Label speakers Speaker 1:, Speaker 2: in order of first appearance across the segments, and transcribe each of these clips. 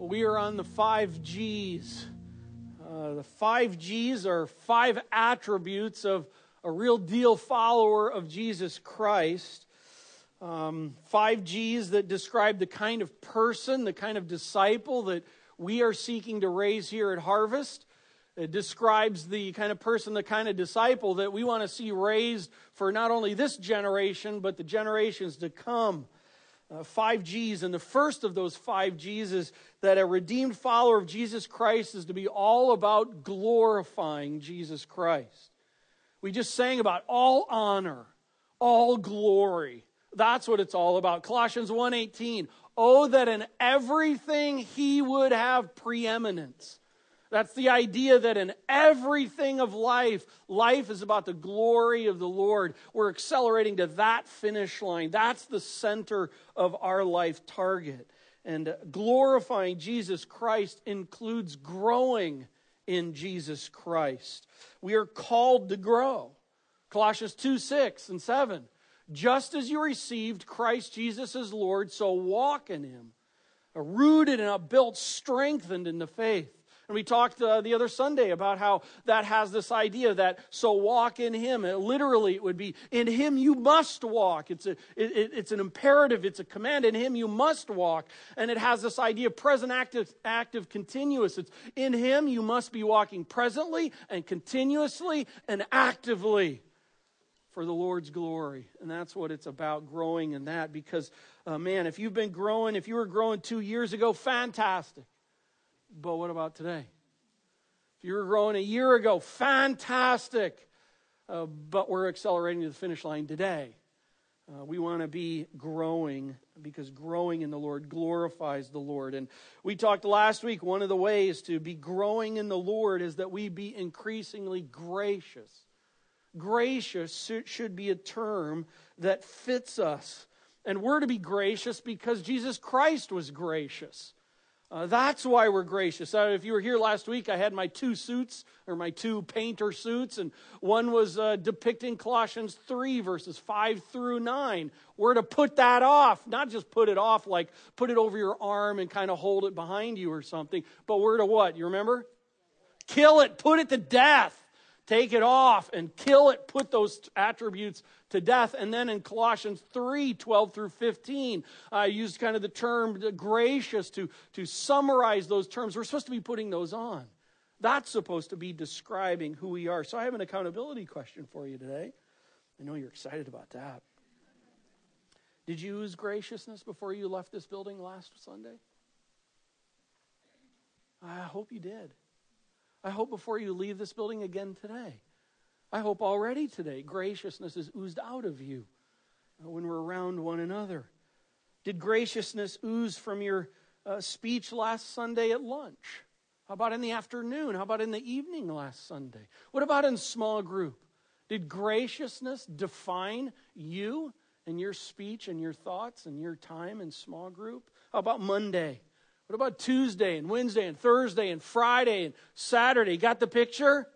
Speaker 1: We are on the five G's. Uh, the five G's are five attributes of a real deal follower of Jesus Christ. Um, five G's that describe the kind of person, the kind of disciple that we are seeking to raise here at Harvest. It describes the kind of person, the kind of disciple that we want to see raised for not only this generation, but the generations to come. Uh, five G's. And the first of those five G's is that a redeemed follower of Jesus Christ is to be all about glorifying Jesus Christ. We just sang about all honor, all glory. That's what it's all about. Colossians 1:18. Oh that in everything he would have preeminence. That's the idea that in everything of life, life is about the glory of the Lord. We're accelerating to that finish line. That's the center of our life target. And glorifying Jesus Christ includes growing in Jesus Christ. We are called to grow. Colossians 2 6 and 7. Just as you received Christ Jesus as Lord, so walk in him, rooted and built, strengthened in the faith and we talked uh, the other Sunday about how that has this idea that so walk in Him. It, literally, it would be in Him you must walk. It's, a, it, it's an imperative, it's a command. In Him you must walk. And it has this idea present, active, active, continuous. It's in Him you must be walking presently and continuously and actively for the Lord's glory. And that's what it's about, growing in that. Because, uh, man, if you've been growing, if you were growing two years ago, fantastic. But what about today? If you were growing a year ago, fantastic. Uh, but we're accelerating to the finish line today. Uh, we want to be growing because growing in the Lord glorifies the Lord. And we talked last week, one of the ways to be growing in the Lord is that we be increasingly gracious. Gracious should be a term that fits us. And we're to be gracious because Jesus Christ was gracious. Uh, that's why we're gracious. Uh, if you were here last week, I had my two suits, or my two painter suits, and one was uh, depicting Colossians 3, verses 5 through 9. We're to put that off, not just put it off like put it over your arm and kind of hold it behind you or something, but we're to what? You remember? Kill it, put it to death take it off and kill it, put those attributes to death. And then in Colossians 3 12 through 15, I used kind of the term gracious to, to summarize those terms. We're supposed to be putting those on. That's supposed to be describing who we are. So I have an accountability question for you today. I know you're excited about that. Did you use graciousness before you left this building last Sunday? I hope you did. I hope before you leave this building again today. I hope already today graciousness is oozed out of you uh, when we're around one another. Did graciousness ooze from your uh, speech last Sunday at lunch? How about in the afternoon? How about in the evening last Sunday? What about in small group? Did graciousness define you and your speech and your thoughts and your time in small group? How about Monday? What about Tuesday and Wednesday and Thursday and Friday and Saturday? Got the picture?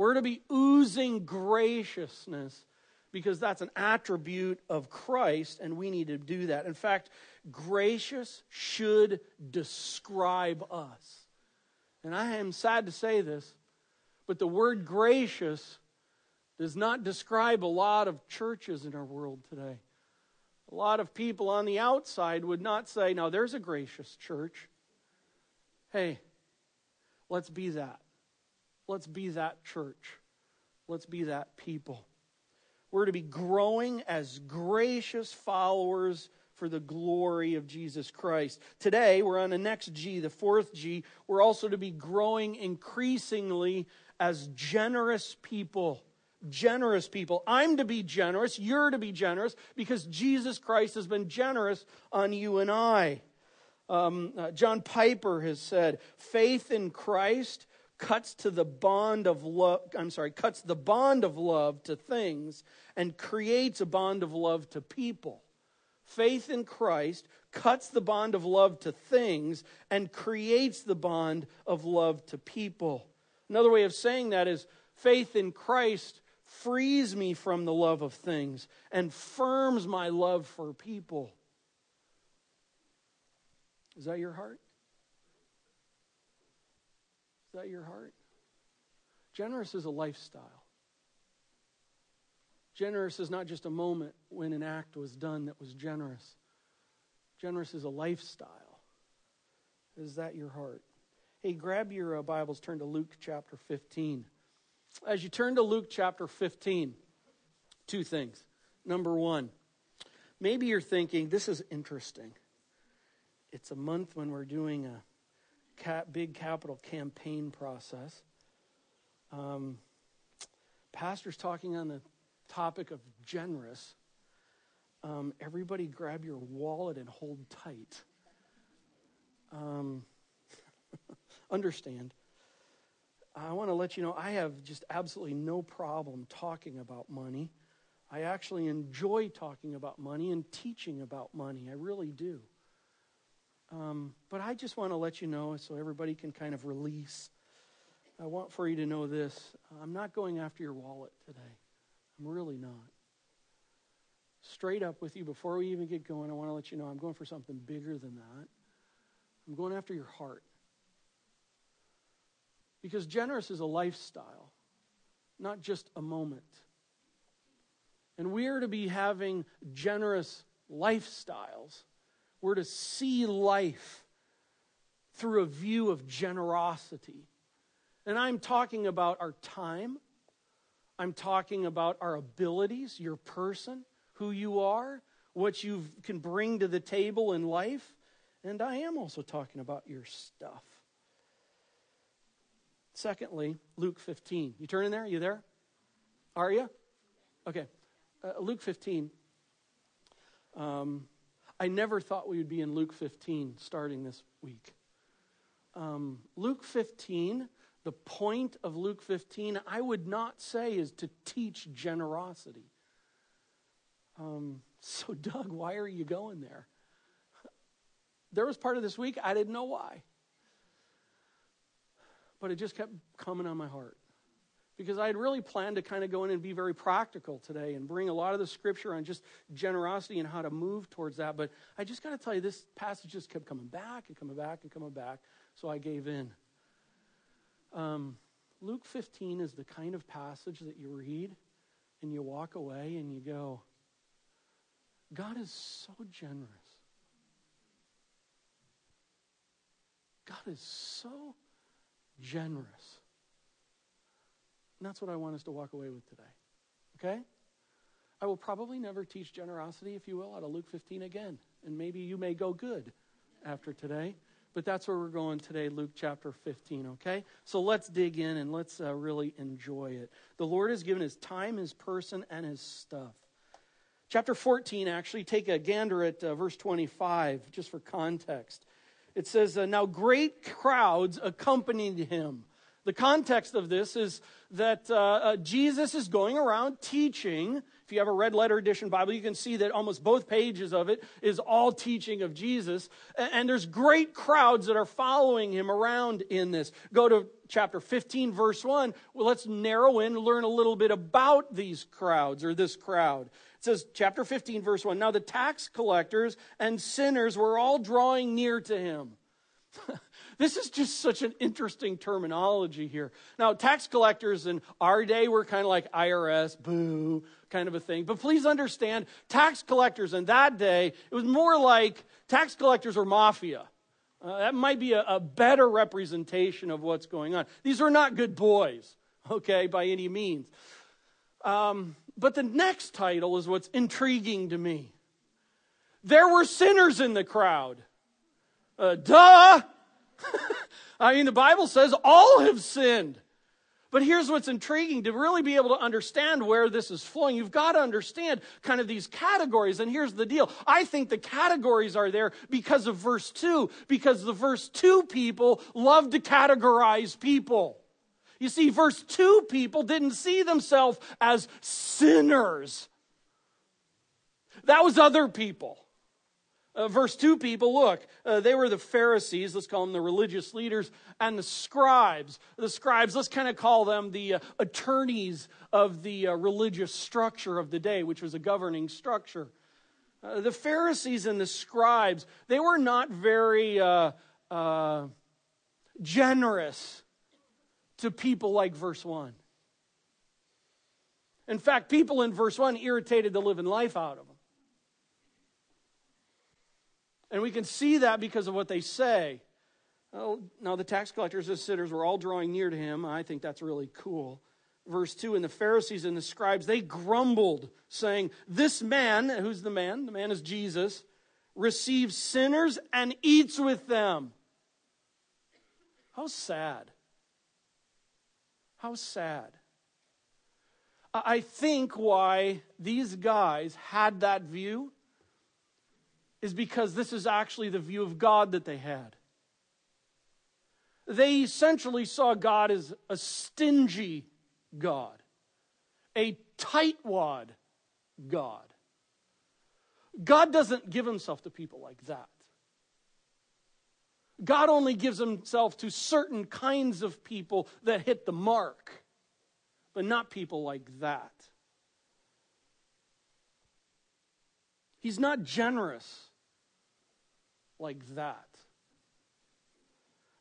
Speaker 1: We're to be oozing graciousness because that's an attribute of Christ, and we need to do that. In fact, gracious should describe us. And I am sad to say this, but the word gracious does not describe a lot of churches in our world today. A lot of people on the outside would not say, now there's a gracious church. Hey, let's be that. Let's be that church. Let's be that people. We're to be growing as gracious followers for the glory of Jesus Christ. Today, we're on the next G, the fourth G. We're also to be growing increasingly as generous people. Generous people. I'm to be generous. You're to be generous because Jesus Christ has been generous on you and I. Um, uh, John Piper has said, faith in Christ cuts to the bond of love, I'm sorry, cuts the bond of love to things and creates a bond of love to people. Faith in Christ cuts the bond of love to things and creates the bond of love to people. Another way of saying that is faith in Christ frees me from the love of things and firms my love for people. Is that your heart? Is that your heart? Generous is a lifestyle. Generous is not just a moment when an act was done that was generous. Generous is a lifestyle. Is that your heart? Hey, grab your uh, Bibles, turn to Luke chapter 15. As you turn to Luke chapter 15, two things. Number one, maybe you're thinking, this is interesting. It's a month when we're doing a cap, big capital campaign process. Um, pastor's talking on the topic of generous. Um, everybody grab your wallet and hold tight. Um, understand. I want to let you know I have just absolutely no problem talking about money. I actually enjoy talking about money and teaching about money. I really do. Um, but I just want to let you know so everybody can kind of release. I want for you to know this I'm not going after your wallet today. I'm really not. Straight up with you, before we even get going, I want to let you know I'm going for something bigger than that. I'm going after your heart. Because generous is a lifestyle, not just a moment. And we are to be having generous lifestyles. We're to see life through a view of generosity. And I'm talking about our time. I'm talking about our abilities, your person, who you are, what you can bring to the table in life. And I am also talking about your stuff. Secondly, Luke 15. You turn in there? You there? Are you? Okay. Uh, Luke 15. Um, I never thought we would be in Luke 15 starting this week. Um, Luke 15, the point of Luke 15, I would not say is to teach generosity. Um, so, Doug, why are you going there? There was part of this week I didn't know why but it just kept coming on my heart. Because I had really planned to kind of go in and be very practical today and bring a lot of the scripture on just generosity and how to move towards that. But I just got to tell you, this passage just kept coming back and coming back and coming back. So I gave in. Um, Luke 15 is the kind of passage that you read and you walk away and you go, God is so generous. God is so generous. And that's what I want us to walk away with today. Okay? I will probably never teach generosity, if you will, out of Luke 15 again. And maybe you may go good after today. But that's where we're going today, Luke chapter 15, okay? So let's dig in and let's uh, really enjoy it. The Lord has given his time, his person, and his stuff. Chapter 14, actually, take a gander at uh, verse 25, just for context. It says, uh, Now great crowds accompanied him. The context of this is that uh, uh, Jesus is going around teaching. If you have a red letter edition Bible, you can see that almost both pages of it is all teaching of Jesus. And, and there's great crowds that are following him around in this. Go to chapter 15, verse 1. Well, let's narrow in learn a little bit about these crowds or this crowd. It says, chapter 15, verse 1 Now the tax collectors and sinners were all drawing near to him. this is just such an interesting terminology here. Now, tax collectors in our day were kind of like IRS, boo, kind of a thing. But please understand, tax collectors in that day, it was more like tax collectors or mafia. Uh, that might be a, a better representation of what's going on. These are not good boys, okay, by any means. Um, but the next title is what's intriguing to me. There were sinners in the crowd. Uh, duh! I mean, the Bible says all have sinned. But here's what's intriguing to really be able to understand where this is flowing. You've got to understand kind of these categories. And here's the deal I think the categories are there because of verse 2, because the verse 2 people love to categorize people. You see, verse 2 people didn't see themselves as sinners, that was other people. Uh, verse 2 people, look, uh, they were the Pharisees, let's call them the religious leaders, and the scribes. The scribes, let's kind of call them the uh, attorneys of the uh, religious structure of the day, which was a governing structure. Uh, the Pharisees and the scribes, they were not very uh, generous to people like verse 1. In fact, people in verse 1 irritated the living life out of him. And we can see that because of what they say. Oh, now, the tax collectors and sinners were all drawing near to him. I think that's really cool. Verse 2 And the Pharisees and the scribes, they grumbled, saying, This man, who's the man? The man is Jesus, receives sinners and eats with them. How sad. How sad. I think why these guys had that view is because this is actually the view of God that they had. They essentially saw God as a stingy God, a tightwad God. God doesn't give himself to people like that. God only gives himself to certain kinds of people that hit the mark, but not people like that. He's not generous like that.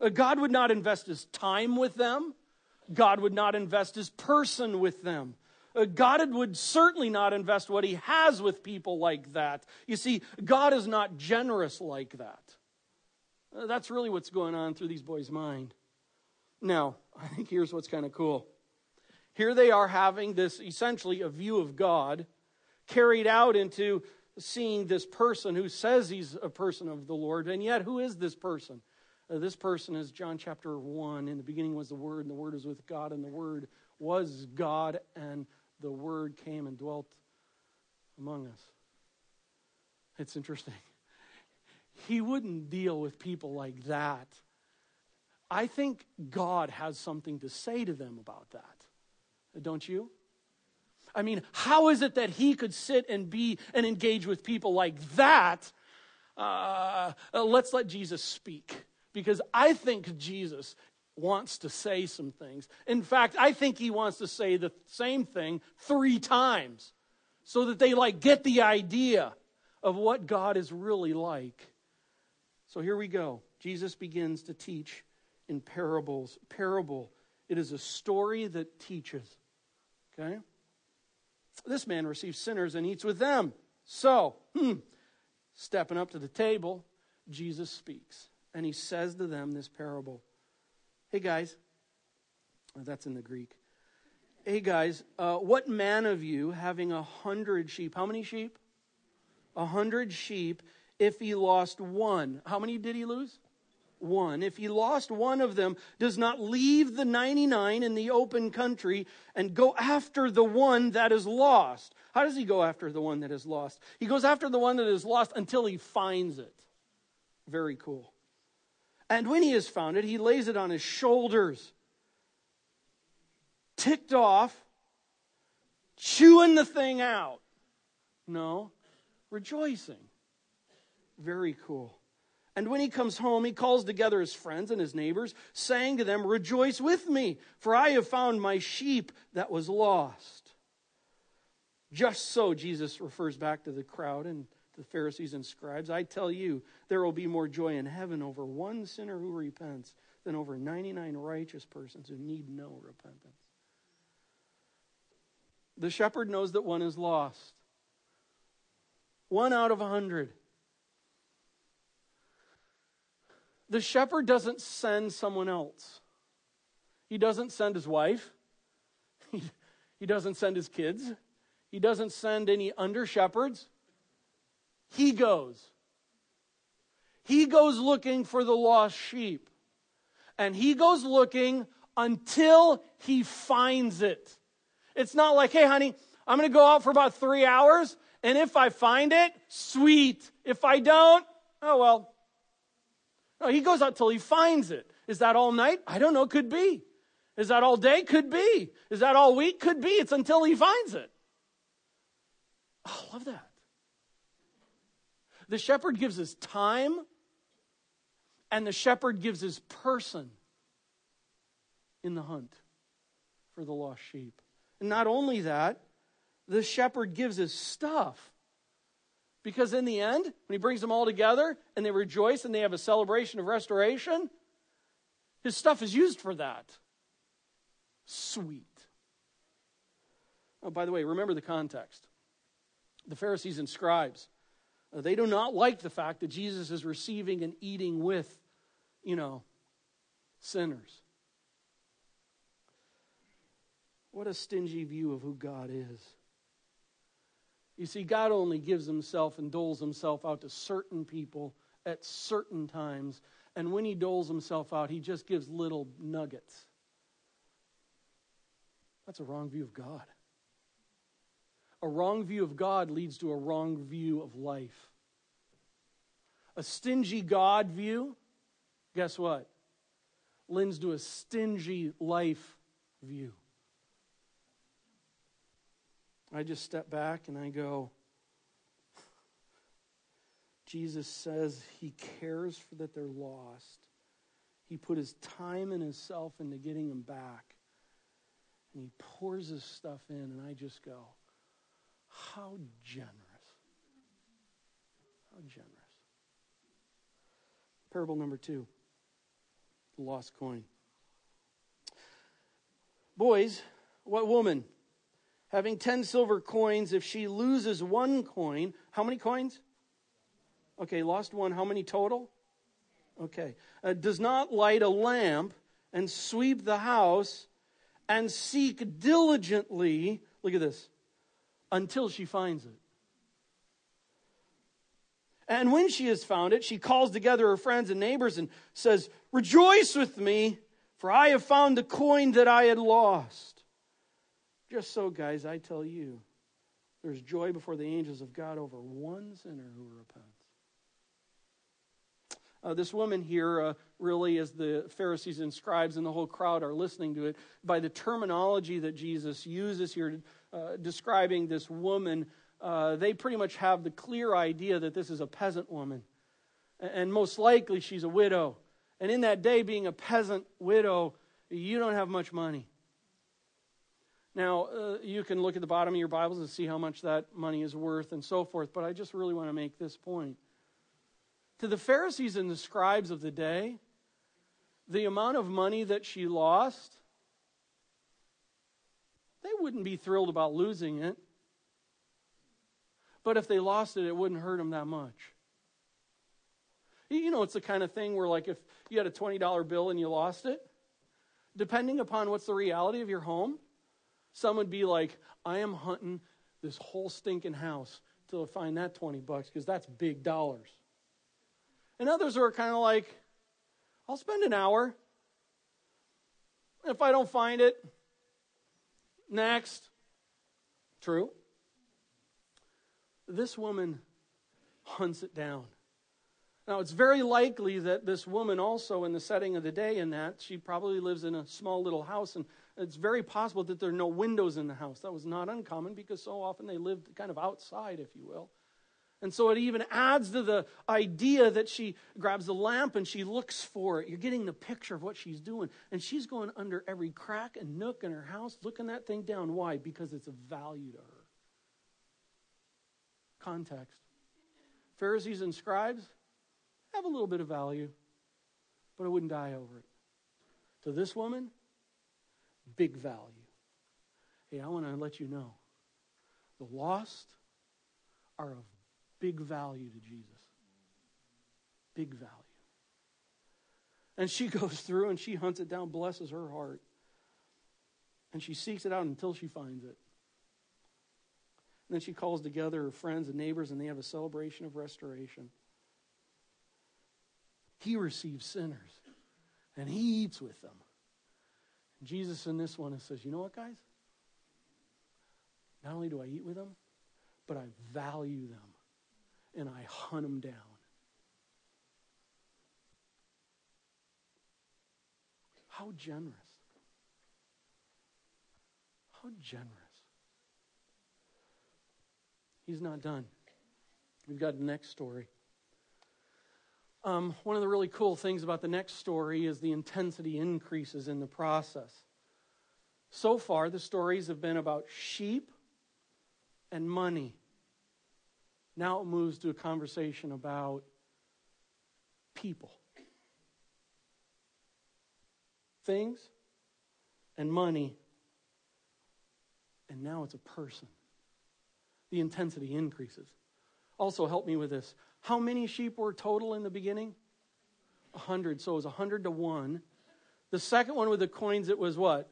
Speaker 1: Uh, God would not invest his time with them. God would not invest his person with them. Uh, God would certainly not invest what he has with people like that. You see, God is not generous like that. Uh, that's really what's going on through these boys' mind. Now, I think here's what's kind of cool. Here they are having this essentially a view of God carried out into seeing this person who says he's a person of the Lord, and yet who is this person? Uh, this person is John chapter 1. In the beginning was the Word, and the Word was with God, and the Word was God, and the Word came and dwelt among us. It's interesting. He wouldn't deal with people like that. I think God has something to say to them about that. Don't you? I mean, how is it that he could sit and be and engage with people like that? Uh, uh, let's let Jesus speak. Because I think Jesus wants to say some things. In fact, I think he wants to say the same thing three times so that they like get the idea of what God is really like. So here we go. Jesus begins to teach in parables. Parable, it is a story that teaches. Okay? This man receives sinners and eats with them. So, hmm, stepping up to the table, Jesus speaks. And he says to them this parable Hey, guys, oh, that's in the Greek. Hey, guys, uh, what man of you having a hundred sheep, how many sheep? A hundred sheep, if he lost one, how many did he lose? One, if he lost one of them, does not leave the 99 in the open country and go after the one that is lost. How does he go after the one that is lost? He goes after the one that is lost until he finds it. Very cool. And when he has found it, he lays it on his shoulders, ticked off, chewing the thing out. No, rejoicing. Very cool. And when he comes home, he calls together his friends and his neighbors, saying to them, Rejoice with me, for I have found my sheep that was lost. Just so, Jesus refers back to the crowd and the Pharisees and scribes. I tell you, there will be more joy in heaven over one sinner who repents than over 99 righteous persons who need no repentance. The shepherd knows that one is lost. One out of a hundred. The shepherd doesn't send someone else. He doesn't send his wife. He, he doesn't send his kids. He doesn't send any under shepherds. He goes. He goes looking for the lost sheep. And he goes looking until he finds it. It's not like, hey, honey, I'm going to go out for about three hours, and if I find it, sweet. If I don't, oh well, no, he goes out till he finds it. Is that all night? I don't know. Could be. Is that all day? Could be. Is that all week? Could be. It's until he finds it. Oh, I love that. The shepherd gives his time, and the shepherd gives his person in the hunt for the lost sheep. And not only that, the shepherd gives his stuff. Because in the end, when he brings them all together and they rejoice and they have a celebration of restoration, his stuff is used for that. sweet. Oh, by the way, remember the context. The Pharisees and scribes, uh, they do not like the fact that Jesus is receiving and eating with, you know, sinners. What a stingy view of who God is. You see, God only gives himself and doles himself out to certain people at certain times. And when he doles himself out, he just gives little nuggets. That's a wrong view of God. A wrong view of God leads to a wrong view of life. A stingy God view, guess what? Lends to a stingy life view. I just step back and I go, Jesus says he cares for that they're lost. He put his time and his self into getting them back. And he pours his stuff in, and I just go, how generous. How generous. Parable number two the lost coin. Boys, what woman, having 10 silver coins, if she loses one coin, how many coins? Okay, lost one. How many total? Okay. Uh, does not light a lamp and sweep the house and seek diligently, look at this, until she finds it. And when she has found it, she calls together her friends and neighbors and says, Rejoice with me, for I have found the coin that I had lost. Just so, guys, I tell you, there's joy before the angels of God over one sinner who repents. Uh, this woman here, uh, really, as the Pharisees and scribes and the whole crowd are listening to it, by the terminology that Jesus uses here, uh, describing this woman, uh, they pretty much have the clear idea that this is a peasant woman. And most likely she's a widow. And in that day, being a peasant widow, you don't have much money. Now, uh, you can look at the bottom of your Bibles and see how much that money is worth and so forth, but I just really want to make this point to the Pharisees and the scribes of the day, the amount of money that she lost, they wouldn't be thrilled about losing it. But if they lost it, it wouldn't hurt them that much. You know, it's the kind of thing where, like, if you had a $20 bill and you lost it, depending upon what's the reality of your home, some would be like, I am hunting this whole stinking house to find that 20 bucks because that's big dollars. And others are kind of like, I'll spend an hour. If I don't find it, next. True. This woman hunts it down. Now, it's very likely that this woman, also in the setting of the day, in that she probably lives in a small little house, and it's very possible that there are no windows in the house. That was not uncommon because so often they lived kind of outside, if you will. And so it even adds to the idea that she grabs the lamp and she looks for it. You're getting the picture of what she's doing. And she's going under every crack and nook in her house, looking that thing down. Why? Because it's of value to her. Context. Pharisees and scribes have a little bit of value, but I wouldn't die over it. To this woman, big value. Hey, I want to let you know the lost are of big value to Jesus. Big value. And she goes through and she hunts it down, blesses her heart. And she seeks it out until she finds it. And then she calls together her friends and neighbors, and they have a celebration of restoration. He receives sinners, and he eats with them. And Jesus in this one says, You know what, guys? Not only do I eat with them, but I value them and I hunt them down. How generous. How generous. He's not done. We've got the next story. Um, one of the really cool things about the next story is the intensity increases in the process. So far, the stories have been about sheep and money. Now it moves to a conversation about people, things, and money. And now it's a person. The intensity increases. Also, help me with this. How many sheep were total in the beginning? A hundred. So it was a hundred to one. The second one with the coins, it was what?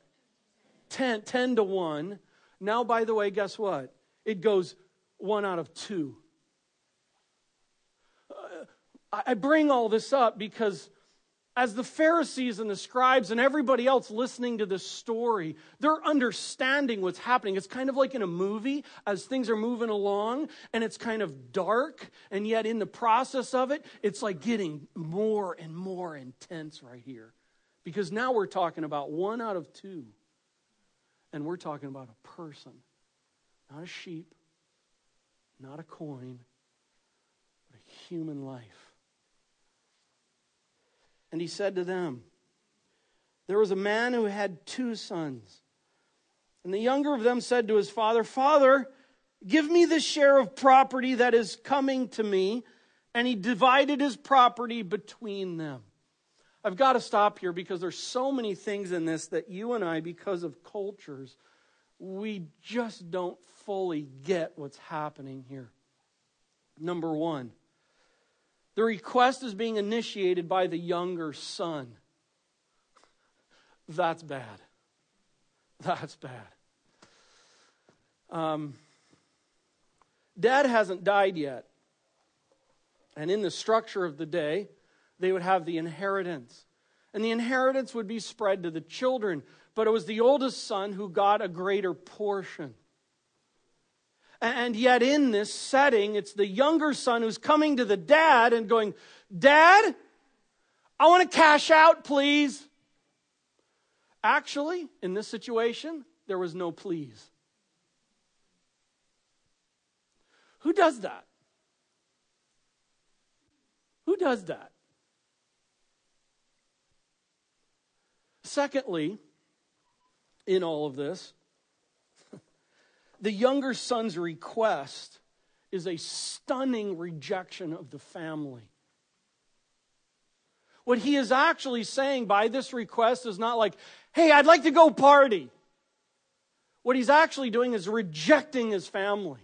Speaker 1: Ten, 10 to one. Now, by the way, guess what? It goes one out of two. Uh, I bring all this up because as the Pharisees and the scribes and everybody else listening to this story, they're understanding what's happening. It's kind of like in a movie as things are moving along and it's kind of dark, and yet in the process of it, it's like getting more and more intense right here. Because now we're talking about one out of two, and we're talking about a person, not a sheep, not a coin, but a human life. And he said to them, There was a man who had two sons. And the younger of them said to his father, Father, give me the share of property that is coming to me. And he divided his property between them. I've got to stop here because there's so many things in this that you and I, because of cultures, we just don't fully get what's happening here. Number one, the request is being initiated by the younger son. That's bad. That's bad. Um, dad hasn't died yet. And in the structure of the day, they would have the inheritance. And the inheritance would be spread to the children. But it was the oldest son who got a greater portion. And yet, in this setting, it's the younger son who's coming to the dad and going, Dad, I want to cash out, please. Actually, in this situation, there was no please. Who does that? Who does that? Secondly, in all of this, the younger son's request is a stunning rejection of the family. What he is actually saying by this request is not like, hey, I'd like to go party. What he's actually doing is rejecting his family.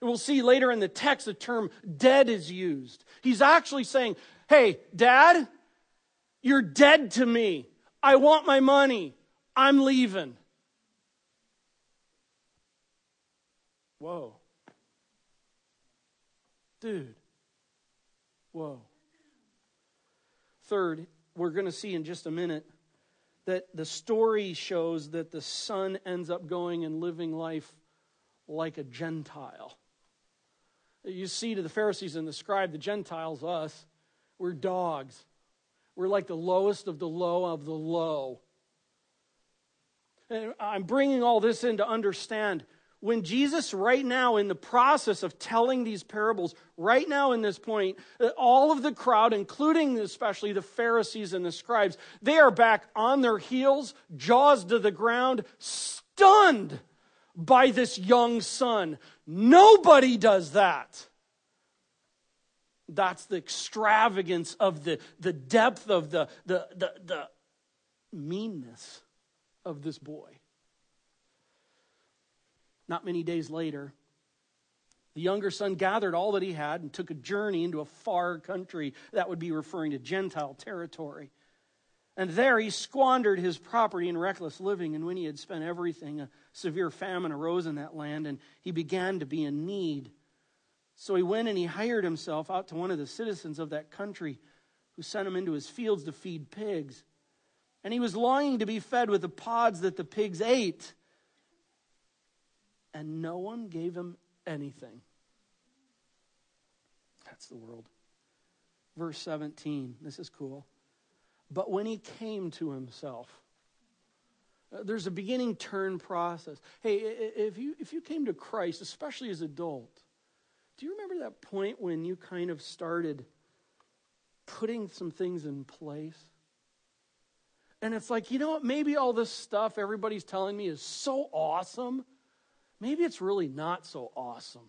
Speaker 1: And we'll see later in the text the term dead is used. He's actually saying, hey, dad, you're dead to me. I want my money. I'm leaving. Whoa. Dude. Whoa. Third, we're going to see in just a minute that the story shows that the son ends up going and living life like a Gentile. You see to the Pharisees and the scribe, the Gentiles, us, we're dogs. We're like the lowest of the low of the low. And I'm bringing all this in to understand when Jesus, right now, in the process of telling these parables, right now in this point, uh, all of the crowd, including especially the Pharisees and the scribes, they are back on their heels, jaws to the ground, stunned by this young son. Nobody does that. That's the extravagance of the, the depth of the, the, the, the meanness of this boy. Not many days later, the younger son gathered all that he had and took a journey into a far country that would be referring to Gentile territory. And there he squandered his property in reckless living. And when he had spent everything, a severe famine arose in that land, and he began to be in need. So he went and he hired himself out to one of the citizens of that country, who sent him into his fields to feed pigs. And he was longing to be fed with the pods that the pigs ate and no one gave him anything. That's the world. Verse 17. This is cool. But when he came to himself, uh, there's a beginning turn process. Hey, if you, if you came to Christ, especially as adult, do you remember that point when you kind of started putting some things in place? And it's like, you know what? Maybe all this stuff everybody's telling me is so awesome maybe it's really not so awesome.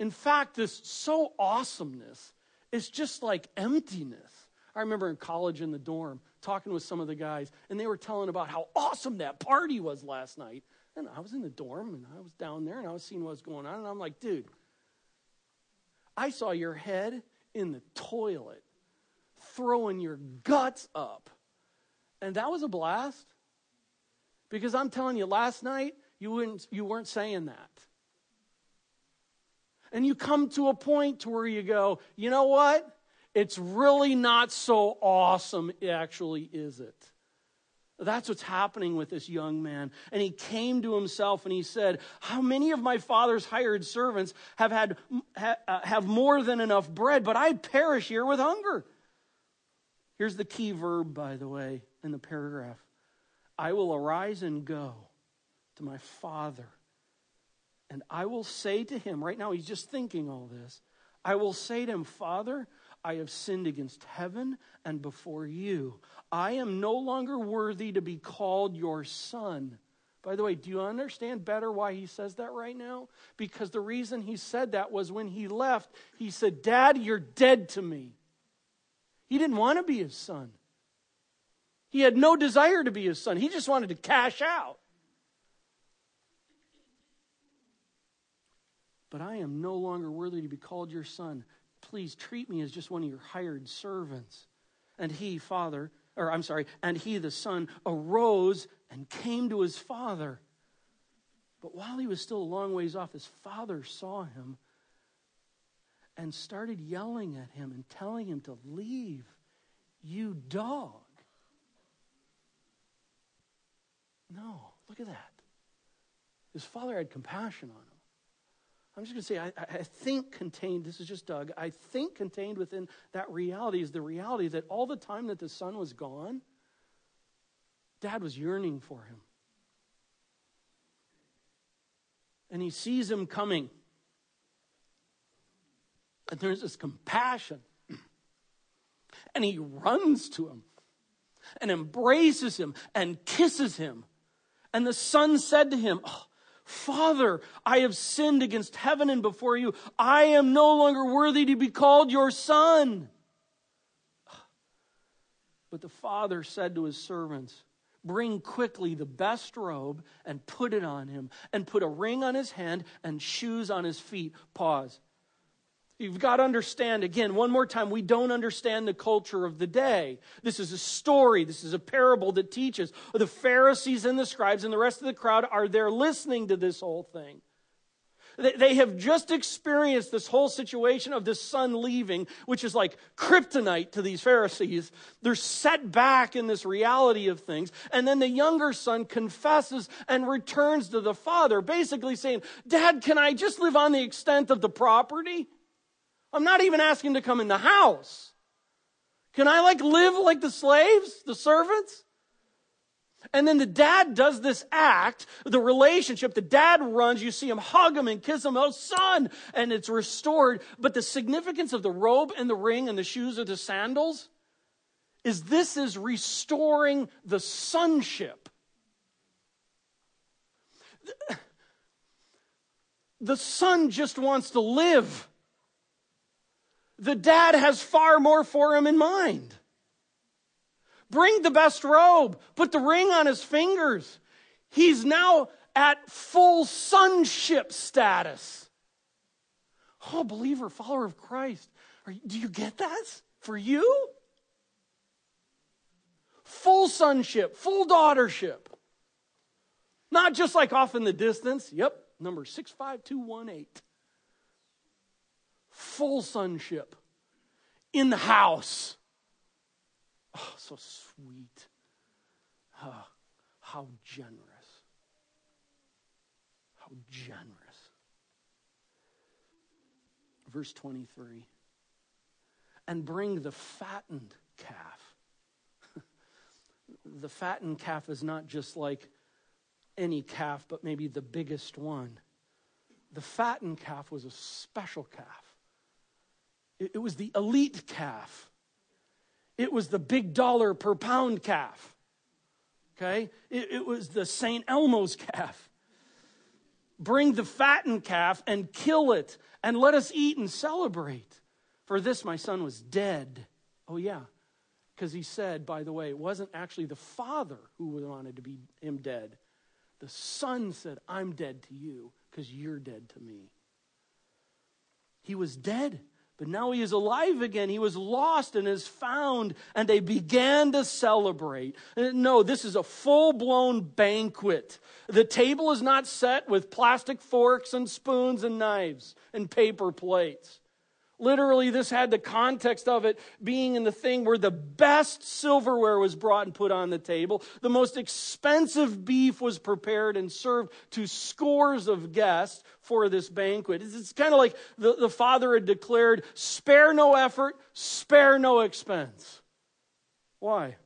Speaker 1: In fact, this so awesomeness is just like emptiness. I remember in college in the dorm talking with some of the guys, and they were telling about how awesome that party was last night. And I was in the dorm, and I was down there, and I was seeing what was going on, and I'm like, dude, I saw your head in the toilet throwing your guts up. And that was a blast. Because I'm telling you, last night, you, wouldn't, you weren't saying that. And you come to a point to where you go, you know what? It's really not so awesome, actually, is it? That's what's happening with this young man. And he came to himself and he said, How many of my father's hired servants have, had, uh, have more than enough bread, but I perish here with hunger? Here's the key verb, by the way, in the paragraph I will arise and go to my father, and I will say to him, right now he's just thinking all this. I will say to him, Father, I have sinned against heaven and before you. I am no longer worthy to be called your son. By the way, do you understand better why he says that right now? Because the reason he said that was when he left, he said, Dad, you're dead to me. He didn't want to be his son. He had no desire to be his son. He just wanted to cash out. But I am no longer worthy to be called your son. Please treat me as just one of your hired servants. And he, father, or I'm sorry, and he, the son, arose and came to his father. But while he was still a long ways off, his father saw him and started yelling at him and telling him to leave. You dog. No, look at that. His father had compassion on him. I'm just going to say, I, I, think contained, this is just Doug, I think contained within that reality is the reality that all the time that the son was gone, dad was yearning for him. And he sees him coming. And there's this compassion. And he runs to him and embraces him and kisses him. And the son said to him, oh, Father, I have sinned against heaven and before you. I am no longer worthy to be called your son. But the father said to his servants, Bring quickly the best robe and put it on him, and put a ring on his hand and shoes on his feet. Pause. You've got to understand, again, one more time, we don't understand the culture of the day. This is a story. This is a parable that teaches. The Pharisees and the scribes and the rest of the crowd are there listening to this whole thing. They have just experienced this whole situation of this son leaving, which is like kryptonite to these Pharisees. They're set back in this reality of things. And then the younger son confesses and returns to the father, basically saying, Dad, can I just live on the extent of the property? I'm not even asking to come in the house. Can I like live like the slaves, the servants? And then the dad does this act, the relationship. The dad runs, you see him hug him and kiss him, oh son, and it's restored. But the significance of the robe and the ring and the shoes or the sandals is this is restoring the sonship. The son just wants to live. The dad has far more for him in mind. Bring the best robe, put the ring on his fingers. He's now at full sonship status. Oh, believer, follower of Christ, do you get that for you? Full sonship, full daughtership. Not just like off in the distance. Yep, number 65218 full sonship in the house. Oh, so sweet. Oh, how generous. How generous. Verse 23 and bring the fattened calf. the fattened calf is not just like any calf, but maybe the biggest one. The fattened calf was a special calf. It was the elite calf. It was the big dollar per pound calf. Okay? It, it was the St. Elmo's calf. Bring the fattened calf and kill it, and let us eat and celebrate. For this my son was dead. Oh, yeah. Because he said, by the way, it wasn't actually the father who wanted to be him dead. The son said, I'm dead to you because you're dead to me. He was dead, but now he is alive again. He was lost and is found, and they began to celebrate. Uh, no, this is a full blown banquet. The table is not set with plastic forks and spoons and knives and paper plates. Literally, this had the context of it being in the thing where the best silverware was brought and put on the table. The most expensive beef was prepared and served to scores of guests for this banquet. It's, it's kind of like the, the father had declared spare no effort, spare no expense. Why?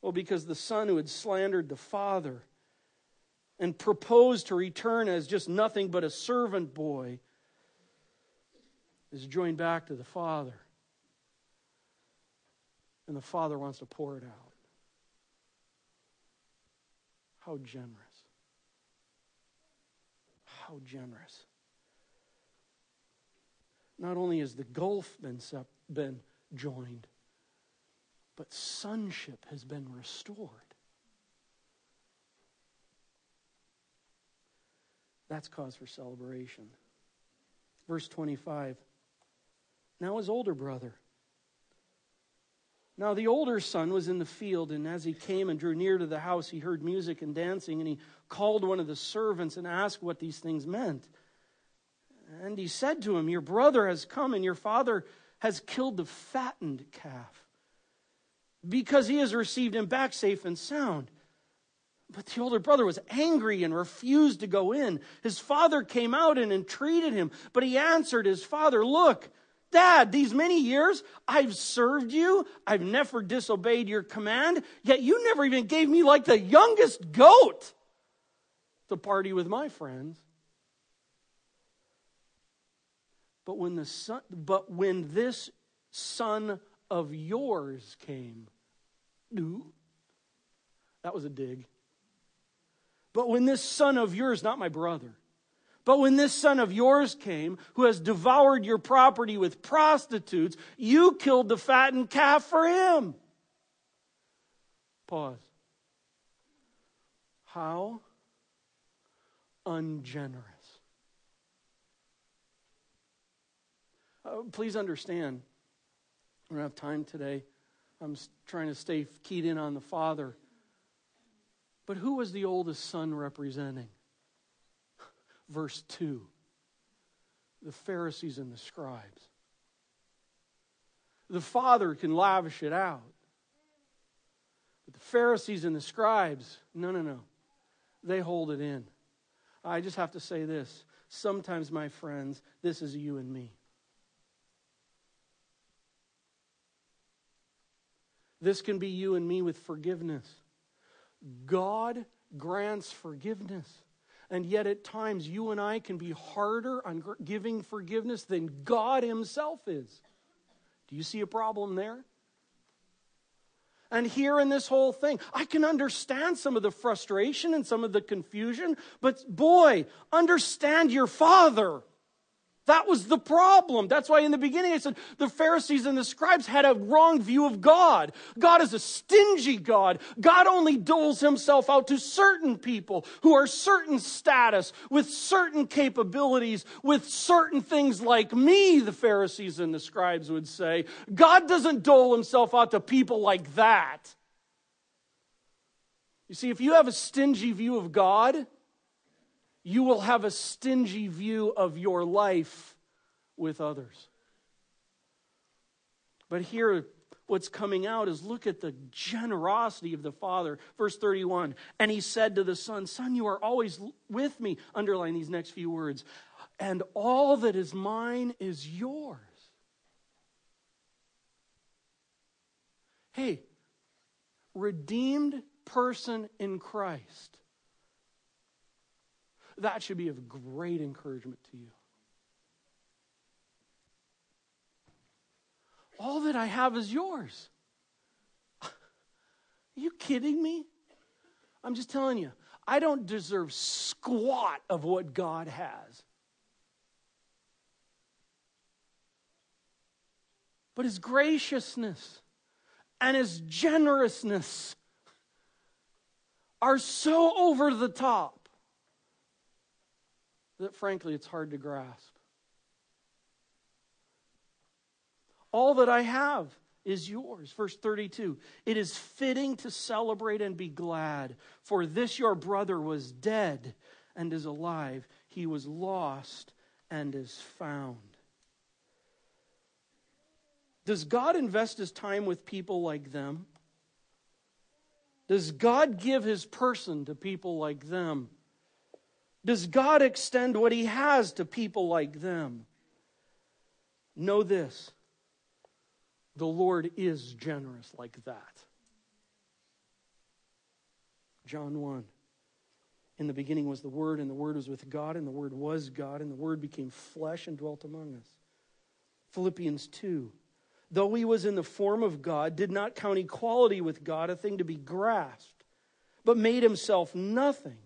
Speaker 1: Well, because the son who had slandered the father and proposed to return as just nothing but a servant boy is joined back to the Father. And the Father wants to pour it out. How generous. How generous. Not only has the gulf been, sep- been joined, but sonship has been restored. That's cause for celebration. Verse 25 now his older brother. Now the older son was in the field, and as he came and drew near to the house, he heard music and dancing, and he called one of the servants and asked what these things meant. And he said to him, Your brother has come, and your father has killed the fattened calf, because he has received him back safe and sound. But the older brother was angry and refused to go in. His father came out and entreated him, but he answered his father, Look, Dad, these many years I've served you. I've never disobeyed your command, yet you never even gave me like the youngest goat to party with my friends. But when the son, but when this son of yours came, do that was a dig. But when this son of yours, not my brother, but when this son of yours came, who has devoured your property with prostitutes, you killed the fattened calf for him. Pause. How ungenerous. Uh, please understand, I don't have time today. I'm trying to stay keyed in on the father. But who was the oldest son representing? Verse 2 the Pharisees and the scribes. The Father can lavish it out. But the Pharisees and the scribes, no, no, no. They hold it in. I just have to say this. Sometimes, my friends, this is you and me. This can be you and me with forgiveness. God grants forgiveness. And yet, at times, you and I can be harder on giving forgiveness than God Himself is. Do you see a problem there? And here in this whole thing, I can understand some of the frustration and some of the confusion, but boy, understand your Father. That was the problem. That's why in the beginning I said the Pharisees and the scribes had a wrong view of God. God is a stingy God. God only doles himself out to certain people who are certain status, with certain capabilities, with certain things like me, the Pharisees and the scribes would say. God doesn't dole himself out to people like that. You see, if you have a stingy view of God, you will have a stingy view of your life with others. But here, what's coming out is look at the generosity of the Father. Verse 31 And he said to the Son, Son, you are always with me. Underline these next few words. And all that is mine is yours. Hey, redeemed person in Christ that should be of great encouragement to you. All that I have is yours. Are you kidding me? I'm just telling you, I don't deserve squat of what God has. But His graciousness and his generousness are so over the top that frankly it's hard to grasp. All that I have is yours. Verse 32 It is fitting to celebrate and be glad, for this your brother was dead and is alive. He was lost and is found. Does God invest his time with people like them? Does God give his person to people like them? Does God extend what he has to people like them? Know this the Lord is generous like that. John 1. In the beginning was the Word, and the Word was with God, and the Word was God, and the Word became flesh and dwelt among us. Philippians 2 though he was in the form of God, did not count equality with God a thing to be grasped, but made himself nothing,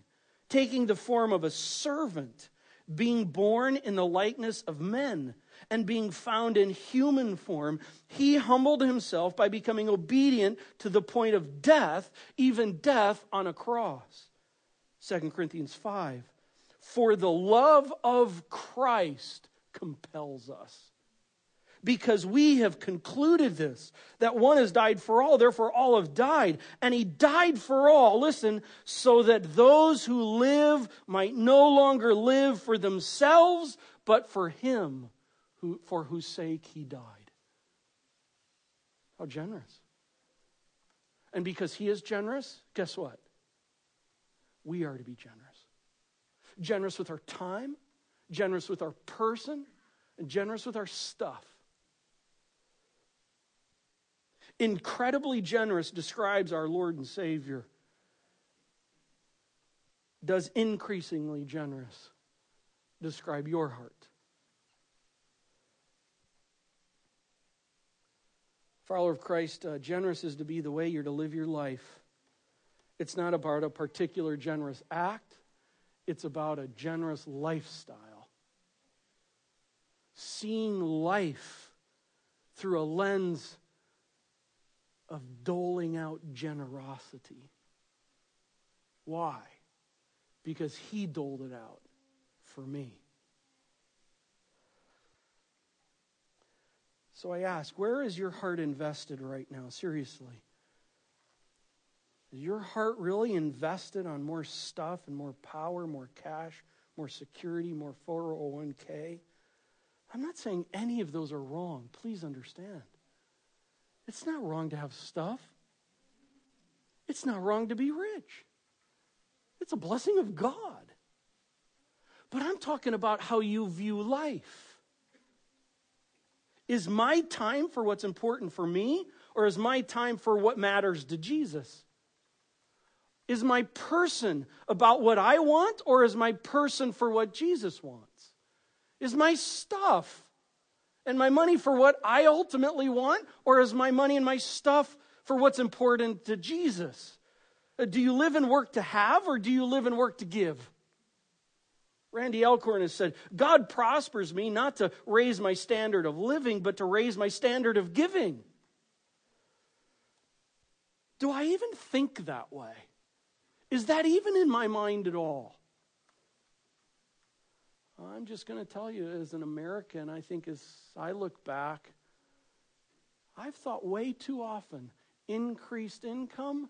Speaker 1: taking the form of a servant, being born in the likeness of men, and being found in human form, he humbled himself by becoming obedient to the point of death, even death on a cross. 2 Corinthians 5. For the love of Christ compels us because we have concluded this that one has died for all, therefore all have died. And he died for all, listen, so that those who live might no longer live for themselves, but for him who, for whose sake he died. How generous. And because he is generous, guess what? We are to be generous. Generous with our time, generous with our person, and generous with our stuff. Incredibly generous describes our Lord and Savior. Does increasingly generous describe your heart? Follower of Christ, uh, generous is to be the way you're to live your life. It's not about a particular generous act, it's about a generous lifestyle. Seeing life through a lens of doling out generosity. Why? Because he doled it out for me. So I ask, where is your heart invested right now? Seriously. Is your heart really invested on more stuff and more power, more cash, more security, more 401k? I'm not saying any of those are wrong. Please understand. It's not wrong to have stuff. It's not wrong to be rich. It's a blessing of God. But I'm talking about how you view life. Is my time for what's important for me, or is my time for what matters to Jesus? Is my person about what I want, or is my person for what Jesus wants? Is my stuff and my money for what I ultimately want, or is my money and my stuff for what's important to Jesus? Uh, do you live and work to have, or do you live and work to give? Randy Alcorn has said, God prospers me not to raise my standard of living, but to raise my standard of giving. Do I even think that way? Is that even in my mind at all? I'm just going to tell you, as an American, I think as I look back, I've thought way too often increased income,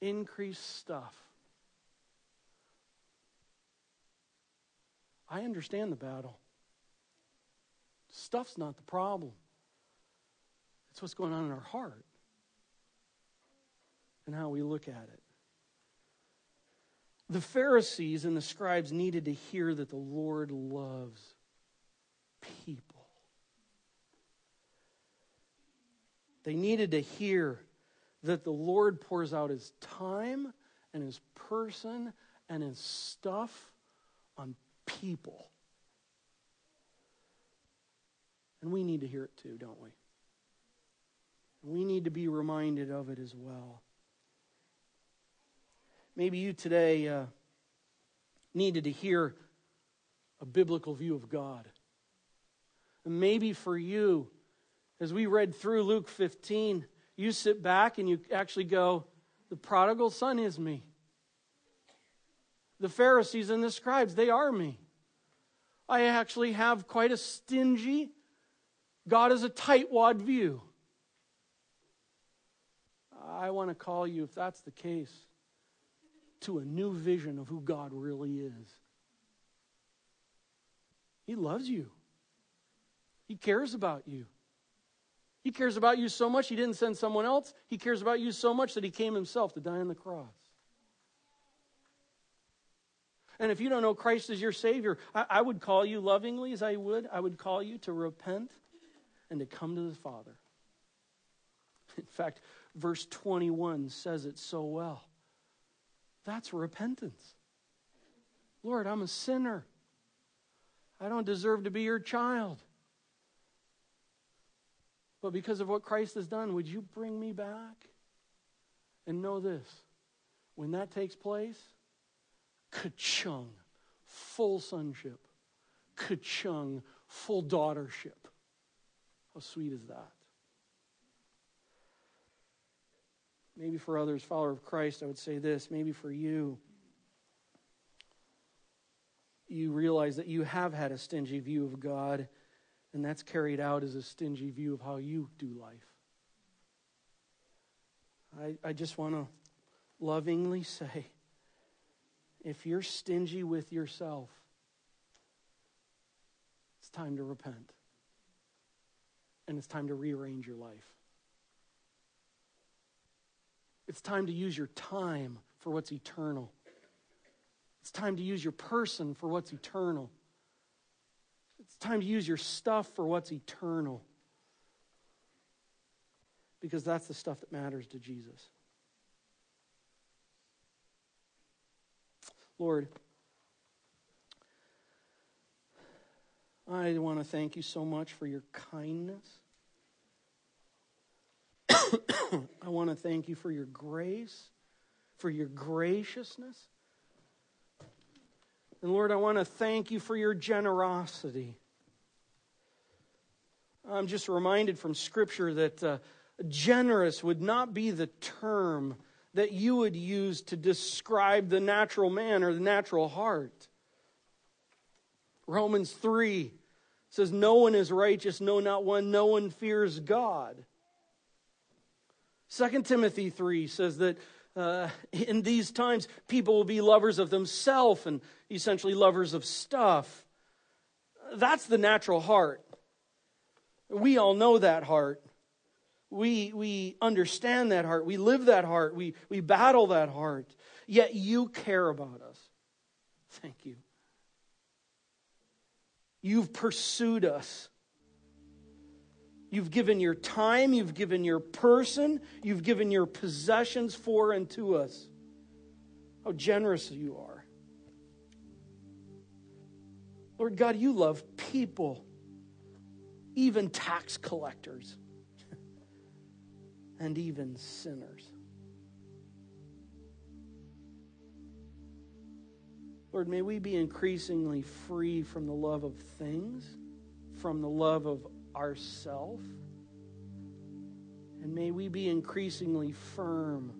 Speaker 1: increased stuff. I understand the battle. Stuff's not the problem, it's what's going on in our heart and how we look at it. The Pharisees and the scribes needed to hear that the Lord loves people. They needed to hear that the Lord pours out his time and his person and his stuff on people. And we need to hear it too, don't we? We need to be reminded of it as well. Maybe you today uh, needed to hear a biblical view of God. And maybe for you, as we read through Luke 15, you sit back and you actually go, The prodigal son is me. The Pharisees and the scribes, they are me. I actually have quite a stingy, God is a tightwad view. I want to call you, if that's the case, to a new vision of who God really is. He loves you, He cares about you. He cares about you so much, He didn't send someone else. He cares about you so much that He came Himself to die on the cross. And if you don't know Christ as your Savior, I, I, would call you lovingly as I would, I would call you to repent and to come to the Father. In fact, verse 21 says it so well. That's repentance. Lord, I'm a sinner. I don't deserve to be your child. But because of what Christ has done, would you bring me back? And know this when that takes place, ka-chung, full sonship, ka-chung, full daughtership. How sweet is that? Maybe for others, follower of Christ, I would say this. Maybe for you, you realize that you have had a stingy view of God, and that's carried out as a stingy view of how you do life. I, I just want to lovingly say if you're stingy with yourself, it's time to repent. And it's time to rearrange your life. It's time to use your time for what's eternal. It's time to use your person for what's eternal. It's time to use your stuff for what's eternal. Because that's the stuff that matters to Jesus. Lord, I want to thank you so much for your kindness. I want to thank you for your grace, for your graciousness. And Lord, I want to thank you for your generosity. I'm just reminded from Scripture that uh, generous would not be the term that you would use to describe the natural man or the natural heart. Romans 3 says, No one is righteous, no, not one. No one fears God. 2 Timothy 3 says that uh, in these times, people will be lovers of themselves and essentially lovers of stuff. That's the natural heart. We all know that heart. We, we understand that heart. We live that heart. We, we battle that heart. Yet you care about us. Thank you. You've pursued us. You've given your time, you've given your person, you've given your possessions for and to us. How generous you are. Lord God, you love people, even tax collectors, and even sinners. Lord, may we be increasingly free from the love of things, from the love of ourself. And may we be increasingly firm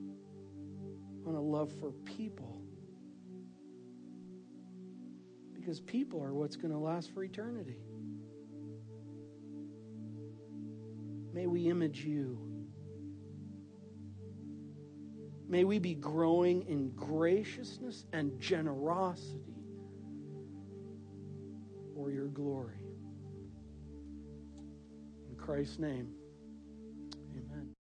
Speaker 1: on a love for people. Because people are what's going to last for eternity. May we image you. May we be growing in graciousness and generosity for your glory. Christ's name.